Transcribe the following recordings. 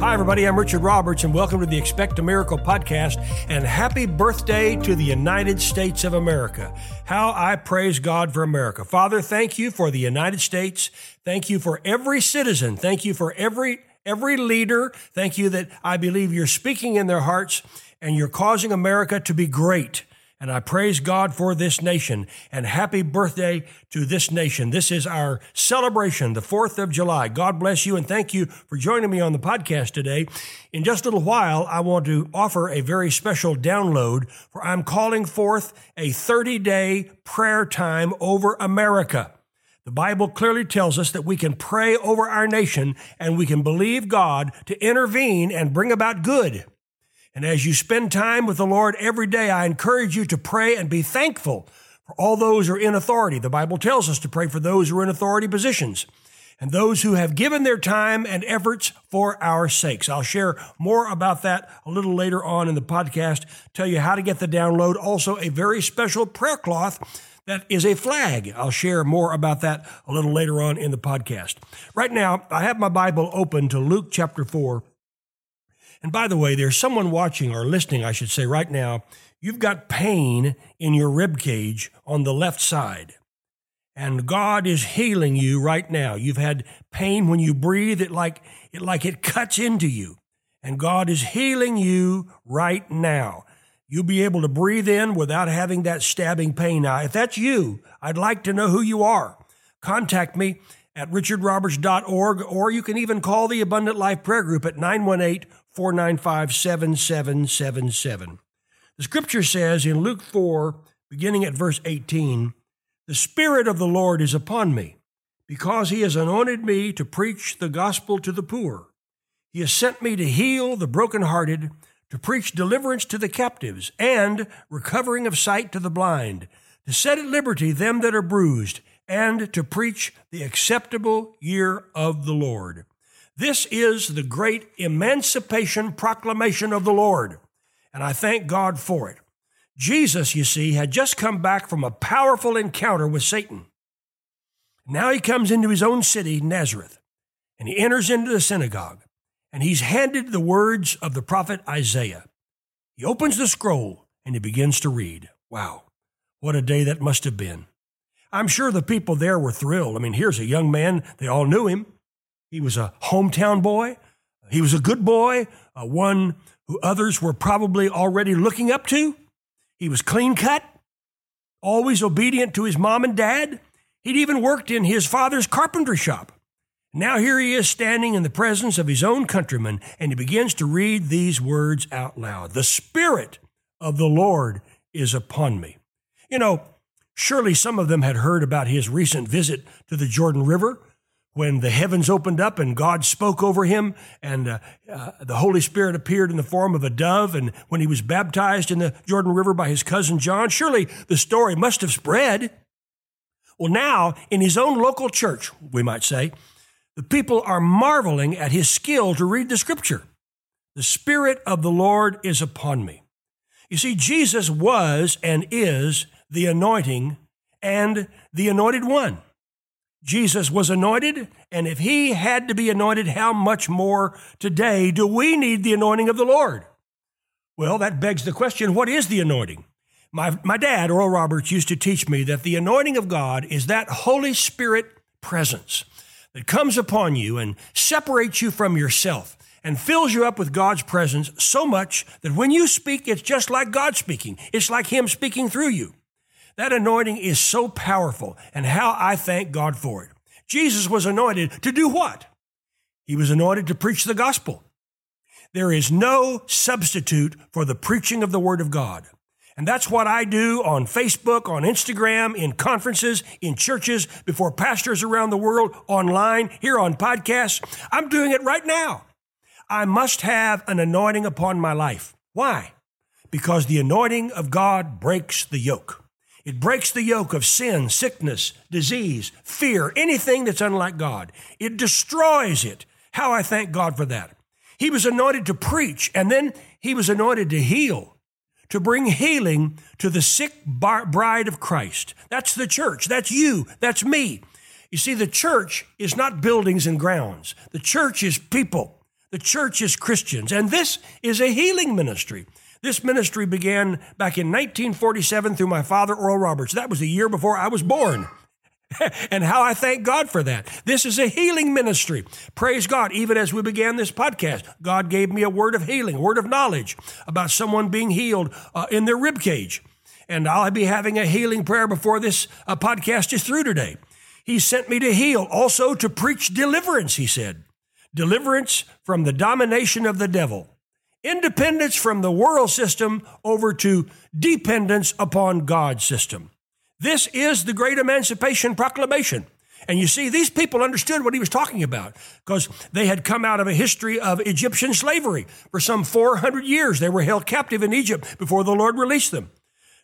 Hi, everybody. I'm Richard Roberts, and welcome to the Expect a Miracle podcast. And happy birthday to the United States of America. How I praise God for America. Father, thank you for the United States. Thank you for every citizen. Thank you for every every leader. Thank you that I believe you're speaking in their hearts and you're causing America to be great. And I praise God for this nation and happy birthday to this nation. This is our celebration, the 4th of July. God bless you and thank you for joining me on the podcast today. In just a little while, I want to offer a very special download for I'm calling forth a 30 day prayer time over America. The Bible clearly tells us that we can pray over our nation and we can believe God to intervene and bring about good. And as you spend time with the Lord every day, I encourage you to pray and be thankful for all those who are in authority. The Bible tells us to pray for those who are in authority positions and those who have given their time and efforts for our sakes. I'll share more about that a little later on in the podcast, tell you how to get the download, also a very special prayer cloth that is a flag. I'll share more about that a little later on in the podcast. Right now, I have my Bible open to Luke chapter 4 and by the way, there's someone watching or listening, I should say, right now. You've got pain in your rib cage on the left side. And God is healing you right now. You've had pain when you breathe, it like it like it cuts into you. And God is healing you right now. You'll be able to breathe in without having that stabbing pain. Now, if that's you, I'd like to know who you are. Contact me at richardroberts.org, or you can even call the Abundant Life Prayer Group at 918 495 7777. The scripture says in Luke 4, beginning at verse 18, The Spirit of the Lord is upon me, because he has anointed me to preach the gospel to the poor. He has sent me to heal the brokenhearted, to preach deliverance to the captives, and recovering of sight to the blind, to set at liberty them that are bruised, and to preach the acceptable year of the Lord. This is the great emancipation proclamation of the Lord, and I thank God for it. Jesus, you see, had just come back from a powerful encounter with Satan. Now he comes into his own city, Nazareth, and he enters into the synagogue, and he's handed the words of the prophet Isaiah. He opens the scroll and he begins to read. Wow, what a day that must have been. I'm sure the people there were thrilled. I mean, here's a young man, they all knew him. He was a hometown boy. He was a good boy, uh, one who others were probably already looking up to. He was clean cut, always obedient to his mom and dad. He'd even worked in his father's carpentry shop. Now here he is standing in the presence of his own countrymen, and he begins to read these words out loud The Spirit of the Lord is upon me. You know, surely some of them had heard about his recent visit to the Jordan River when the heavens opened up and God spoke over him, and uh, uh, the Holy Spirit appeared in the form of a dove, and when he was baptized in the Jordan River by his cousin John, surely the story must have spread. Well, now, in his own local church, we might say, the people are marveling at his skill to read the scripture. The Spirit of the Lord is upon me. You see, Jesus was and is the anointing and the anointed one. Jesus was anointed, and if he had to be anointed, how much more today do we need the anointing of the Lord? Well, that begs the question what is the anointing? My, my dad, Oral Roberts, used to teach me that the anointing of God is that Holy Spirit presence that comes upon you and separates you from yourself and fills you up with God's presence so much that when you speak, it's just like God speaking. It's like Him speaking through you. That anointing is so powerful, and how I thank God for it. Jesus was anointed to do what? He was anointed to preach the gospel. There is no substitute for the preaching of the Word of God. And that's what I do on Facebook, on Instagram, in conferences, in churches, before pastors around the world, online, here on podcasts. I'm doing it right now. I must have an anointing upon my life. Why? Because the anointing of God breaks the yoke. It breaks the yoke of sin, sickness, disease, fear, anything that's unlike God. It destroys it. How I thank God for that. He was anointed to preach, and then he was anointed to heal, to bring healing to the sick bride of Christ. That's the church. That's you. That's me. You see, the church is not buildings and grounds, the church is people. The church is Christians, and this is a healing ministry. This ministry began back in 1947 through my father, Oral Roberts. That was the year before I was born. and how I thank God for that. This is a healing ministry. Praise God. Even as we began this podcast, God gave me a word of healing, a word of knowledge about someone being healed uh, in their rib cage. And I'll be having a healing prayer before this uh, podcast is through today. He sent me to heal, also to preach deliverance, he said. Deliverance from the domination of the devil. Independence from the world system over to dependence upon God's system. This is the Great Emancipation Proclamation. And you see, these people understood what he was talking about because they had come out of a history of Egyptian slavery. For some 400 years, they were held captive in Egypt before the Lord released them.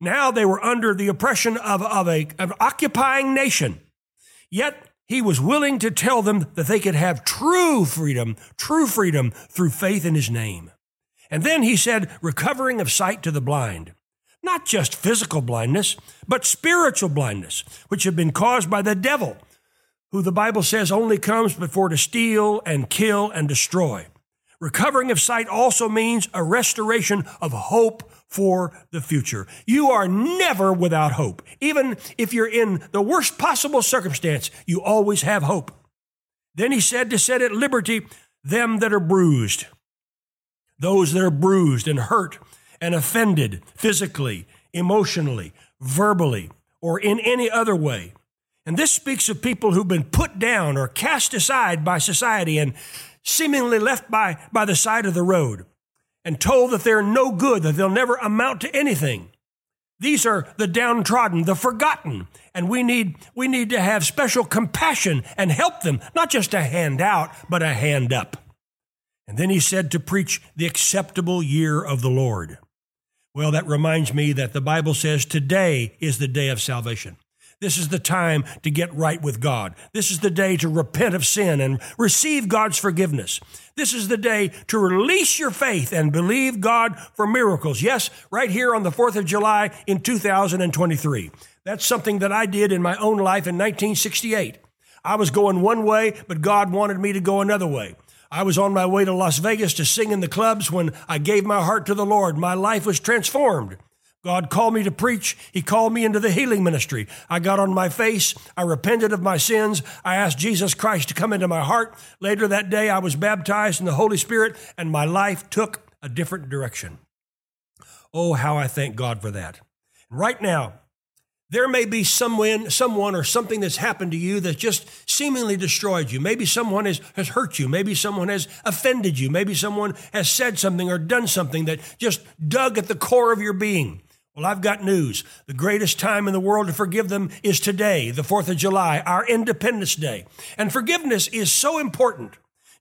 Now they were under the oppression of, of, a, of an occupying nation. Yet he was willing to tell them that they could have true freedom, true freedom through faith in his name. And then he said, recovering of sight to the blind not just physical blindness, but spiritual blindness, which have been caused by the devil, who the Bible says only comes before to steal and kill and destroy. Recovering of sight also means a restoration of hope for the future. You are never without hope. Even if you're in the worst possible circumstance, you always have hope. Then he said to set at liberty them that are bruised, those that are bruised and hurt and offended physically, emotionally, verbally, or in any other way. And this speaks of people who've been put down or cast aside by society and seemingly left by, by the side of the road and told that they're no good, that they'll never amount to anything. These are the downtrodden, the forgotten, and we need, we need to have special compassion and help them, not just a hand out, but a hand up. And then he said to preach the acceptable year of the Lord. Well, that reminds me that the Bible says today is the day of salvation. This is the time to get right with God. This is the day to repent of sin and receive God's forgiveness. This is the day to release your faith and believe God for miracles. Yes, right here on the 4th of July in 2023. That's something that I did in my own life in 1968. I was going one way, but God wanted me to go another way. I was on my way to Las Vegas to sing in the clubs when I gave my heart to the Lord. My life was transformed. God called me to preach. He called me into the healing ministry. I got on my face. I repented of my sins. I asked Jesus Christ to come into my heart. Later that day, I was baptized in the Holy Spirit, and my life took a different direction. Oh, how I thank God for that. Right now, there may be someone, someone or something that's happened to you that just seemingly destroyed you. Maybe someone has, has hurt you. Maybe someone has offended you. Maybe someone has said something or done something that just dug at the core of your being. Well, I've got news. The greatest time in the world to forgive them is today, the 4th of July, our Independence Day. And forgiveness is so important.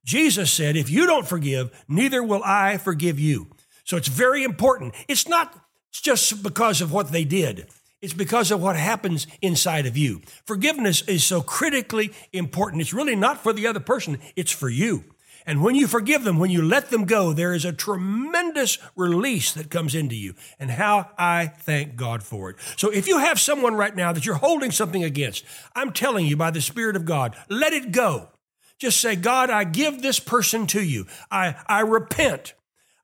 Jesus said, if you don't forgive, neither will I forgive you. So it's very important. It's not just because of what they did. It's because of what happens inside of you. Forgiveness is so critically important. It's really not for the other person, it's for you. And when you forgive them, when you let them go, there is a tremendous release that comes into you. And how I thank God for it. So if you have someone right now that you're holding something against, I'm telling you by the Spirit of God, let it go. Just say, God, I give this person to you. I, I repent.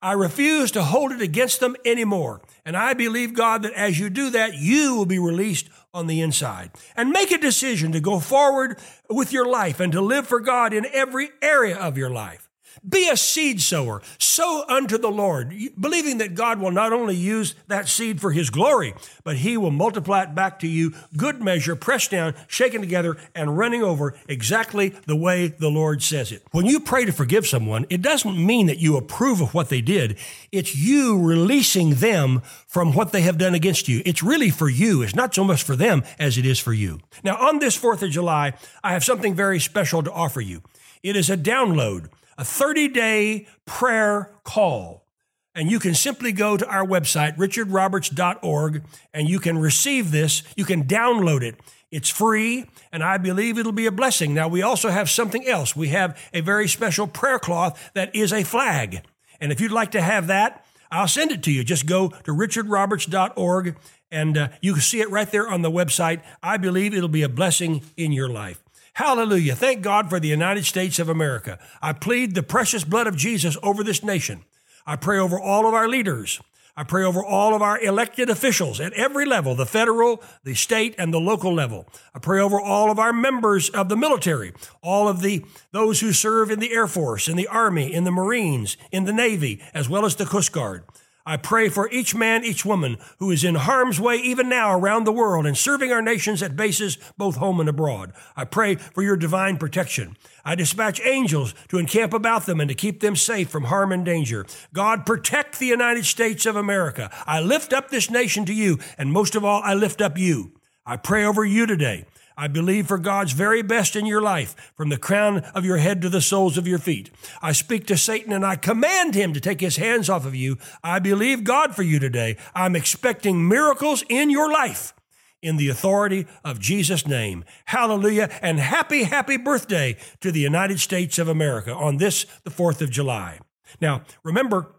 I refuse to hold it against them anymore. And I believe, God, that as you do that, you will be released on the inside. And make a decision to go forward with your life and to live for God in every area of your life. Be a seed sower. Sow unto the Lord, believing that God will not only use that seed for his glory, but he will multiply it back to you, good measure, pressed down, shaken together, and running over exactly the way the Lord says it. When you pray to forgive someone, it doesn't mean that you approve of what they did. It's you releasing them from what they have done against you. It's really for you. It's not so much for them as it is for you. Now, on this 4th of July, I have something very special to offer you. It is a download a 30 day prayer call. And you can simply go to our website, richardroberts.org, and you can receive this. You can download it. It's free, and I believe it'll be a blessing. Now, we also have something else. We have a very special prayer cloth that is a flag. And if you'd like to have that, I'll send it to you. Just go to richardroberts.org and uh, you can see it right there on the website. I believe it'll be a blessing in your life. Hallelujah. Thank God for the United States of America. I plead the precious blood of Jesus over this nation. I pray over all of our leaders. I pray over all of our elected officials at every level, the federal, the state, and the local level. I pray over all of our members of the military, all of the those who serve in the Air Force, in the Army, in the Marines, in the Navy, as well as the Coast Guard. I pray for each man, each woman who is in harm's way even now around the world and serving our nations at bases both home and abroad. I pray for your divine protection. I dispatch angels to encamp about them and to keep them safe from harm and danger. God, protect the United States of America. I lift up this nation to you, and most of all, I lift up you. I pray over you today. I believe for God's very best in your life, from the crown of your head to the soles of your feet. I speak to Satan and I command him to take his hands off of you. I believe God for you today. I'm expecting miracles in your life in the authority of Jesus' name. Hallelujah and happy, happy birthday to the United States of America on this, the 4th of July. Now, remember,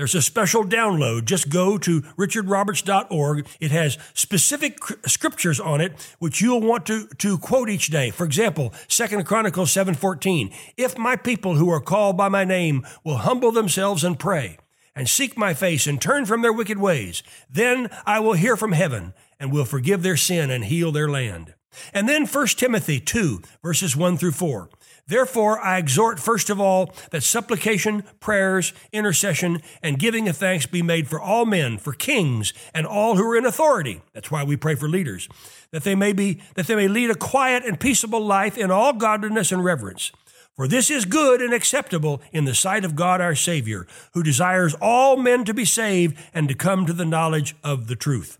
there's a special download. Just go to richardroberts.org. It has specific scriptures on it which you'll want to, to quote each day. For example, Second Chronicles 7:14. If my people who are called by my name will humble themselves and pray and seek my face and turn from their wicked ways, then I will hear from heaven and will forgive their sin and heal their land. And then 1 Timothy 2 verses 1 through 4. Therefore, I exhort first of all that supplication, prayers, intercession, and giving of thanks be made for all men, for kings, and all who are in authority. That's why we pray for leaders, that they may be, that they may lead a quiet and peaceable life in all godliness and reverence. For this is good and acceptable in the sight of God our Savior, who desires all men to be saved and to come to the knowledge of the truth.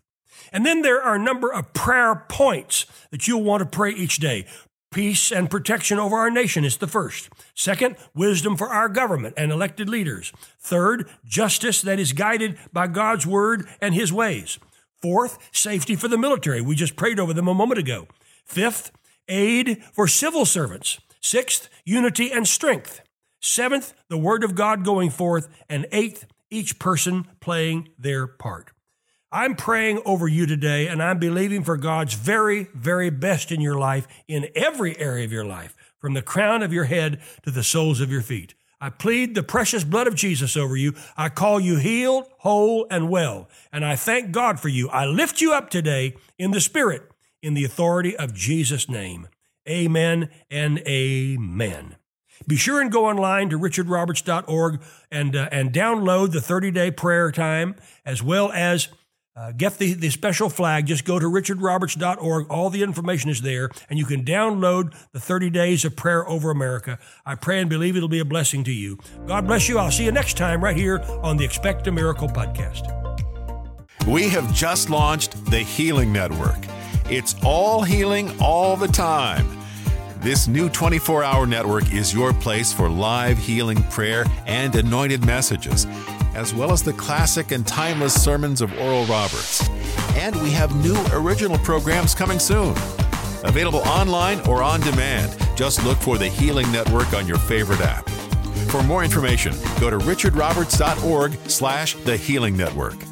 And then there are a number of prayer points that you'll want to pray each day. Peace and protection over our nation is the first. Second, wisdom for our government and elected leaders. Third, justice that is guided by God's word and his ways. Fourth, safety for the military. We just prayed over them a moment ago. Fifth, aid for civil servants. Sixth, unity and strength. Seventh, the word of God going forth. And eighth, each person playing their part. I'm praying over you today and I'm believing for God's very, very best in your life, in every area of your life, from the crown of your head to the soles of your feet. I plead the precious blood of Jesus over you. I call you healed, whole, and well. And I thank God for you. I lift you up today in the Spirit, in the authority of Jesus' name. Amen and amen. Be sure and go online to richardroberts.org and, uh, and download the 30 day prayer time as well as uh, get the, the special flag. Just go to richardroberts.org. All the information is there, and you can download the 30 days of prayer over America. I pray and believe it'll be a blessing to you. God bless you. I'll see you next time right here on the Expect a Miracle podcast. We have just launched the Healing Network. It's all healing all the time. This new 24 hour network is your place for live healing prayer and anointed messages as well as the classic and timeless sermons of Oral Roberts. And we have new original programs coming soon. Available online or on demand. Just look for the Healing Network on your favorite app. For more information, go to richardroberts.org slash the Healing Network.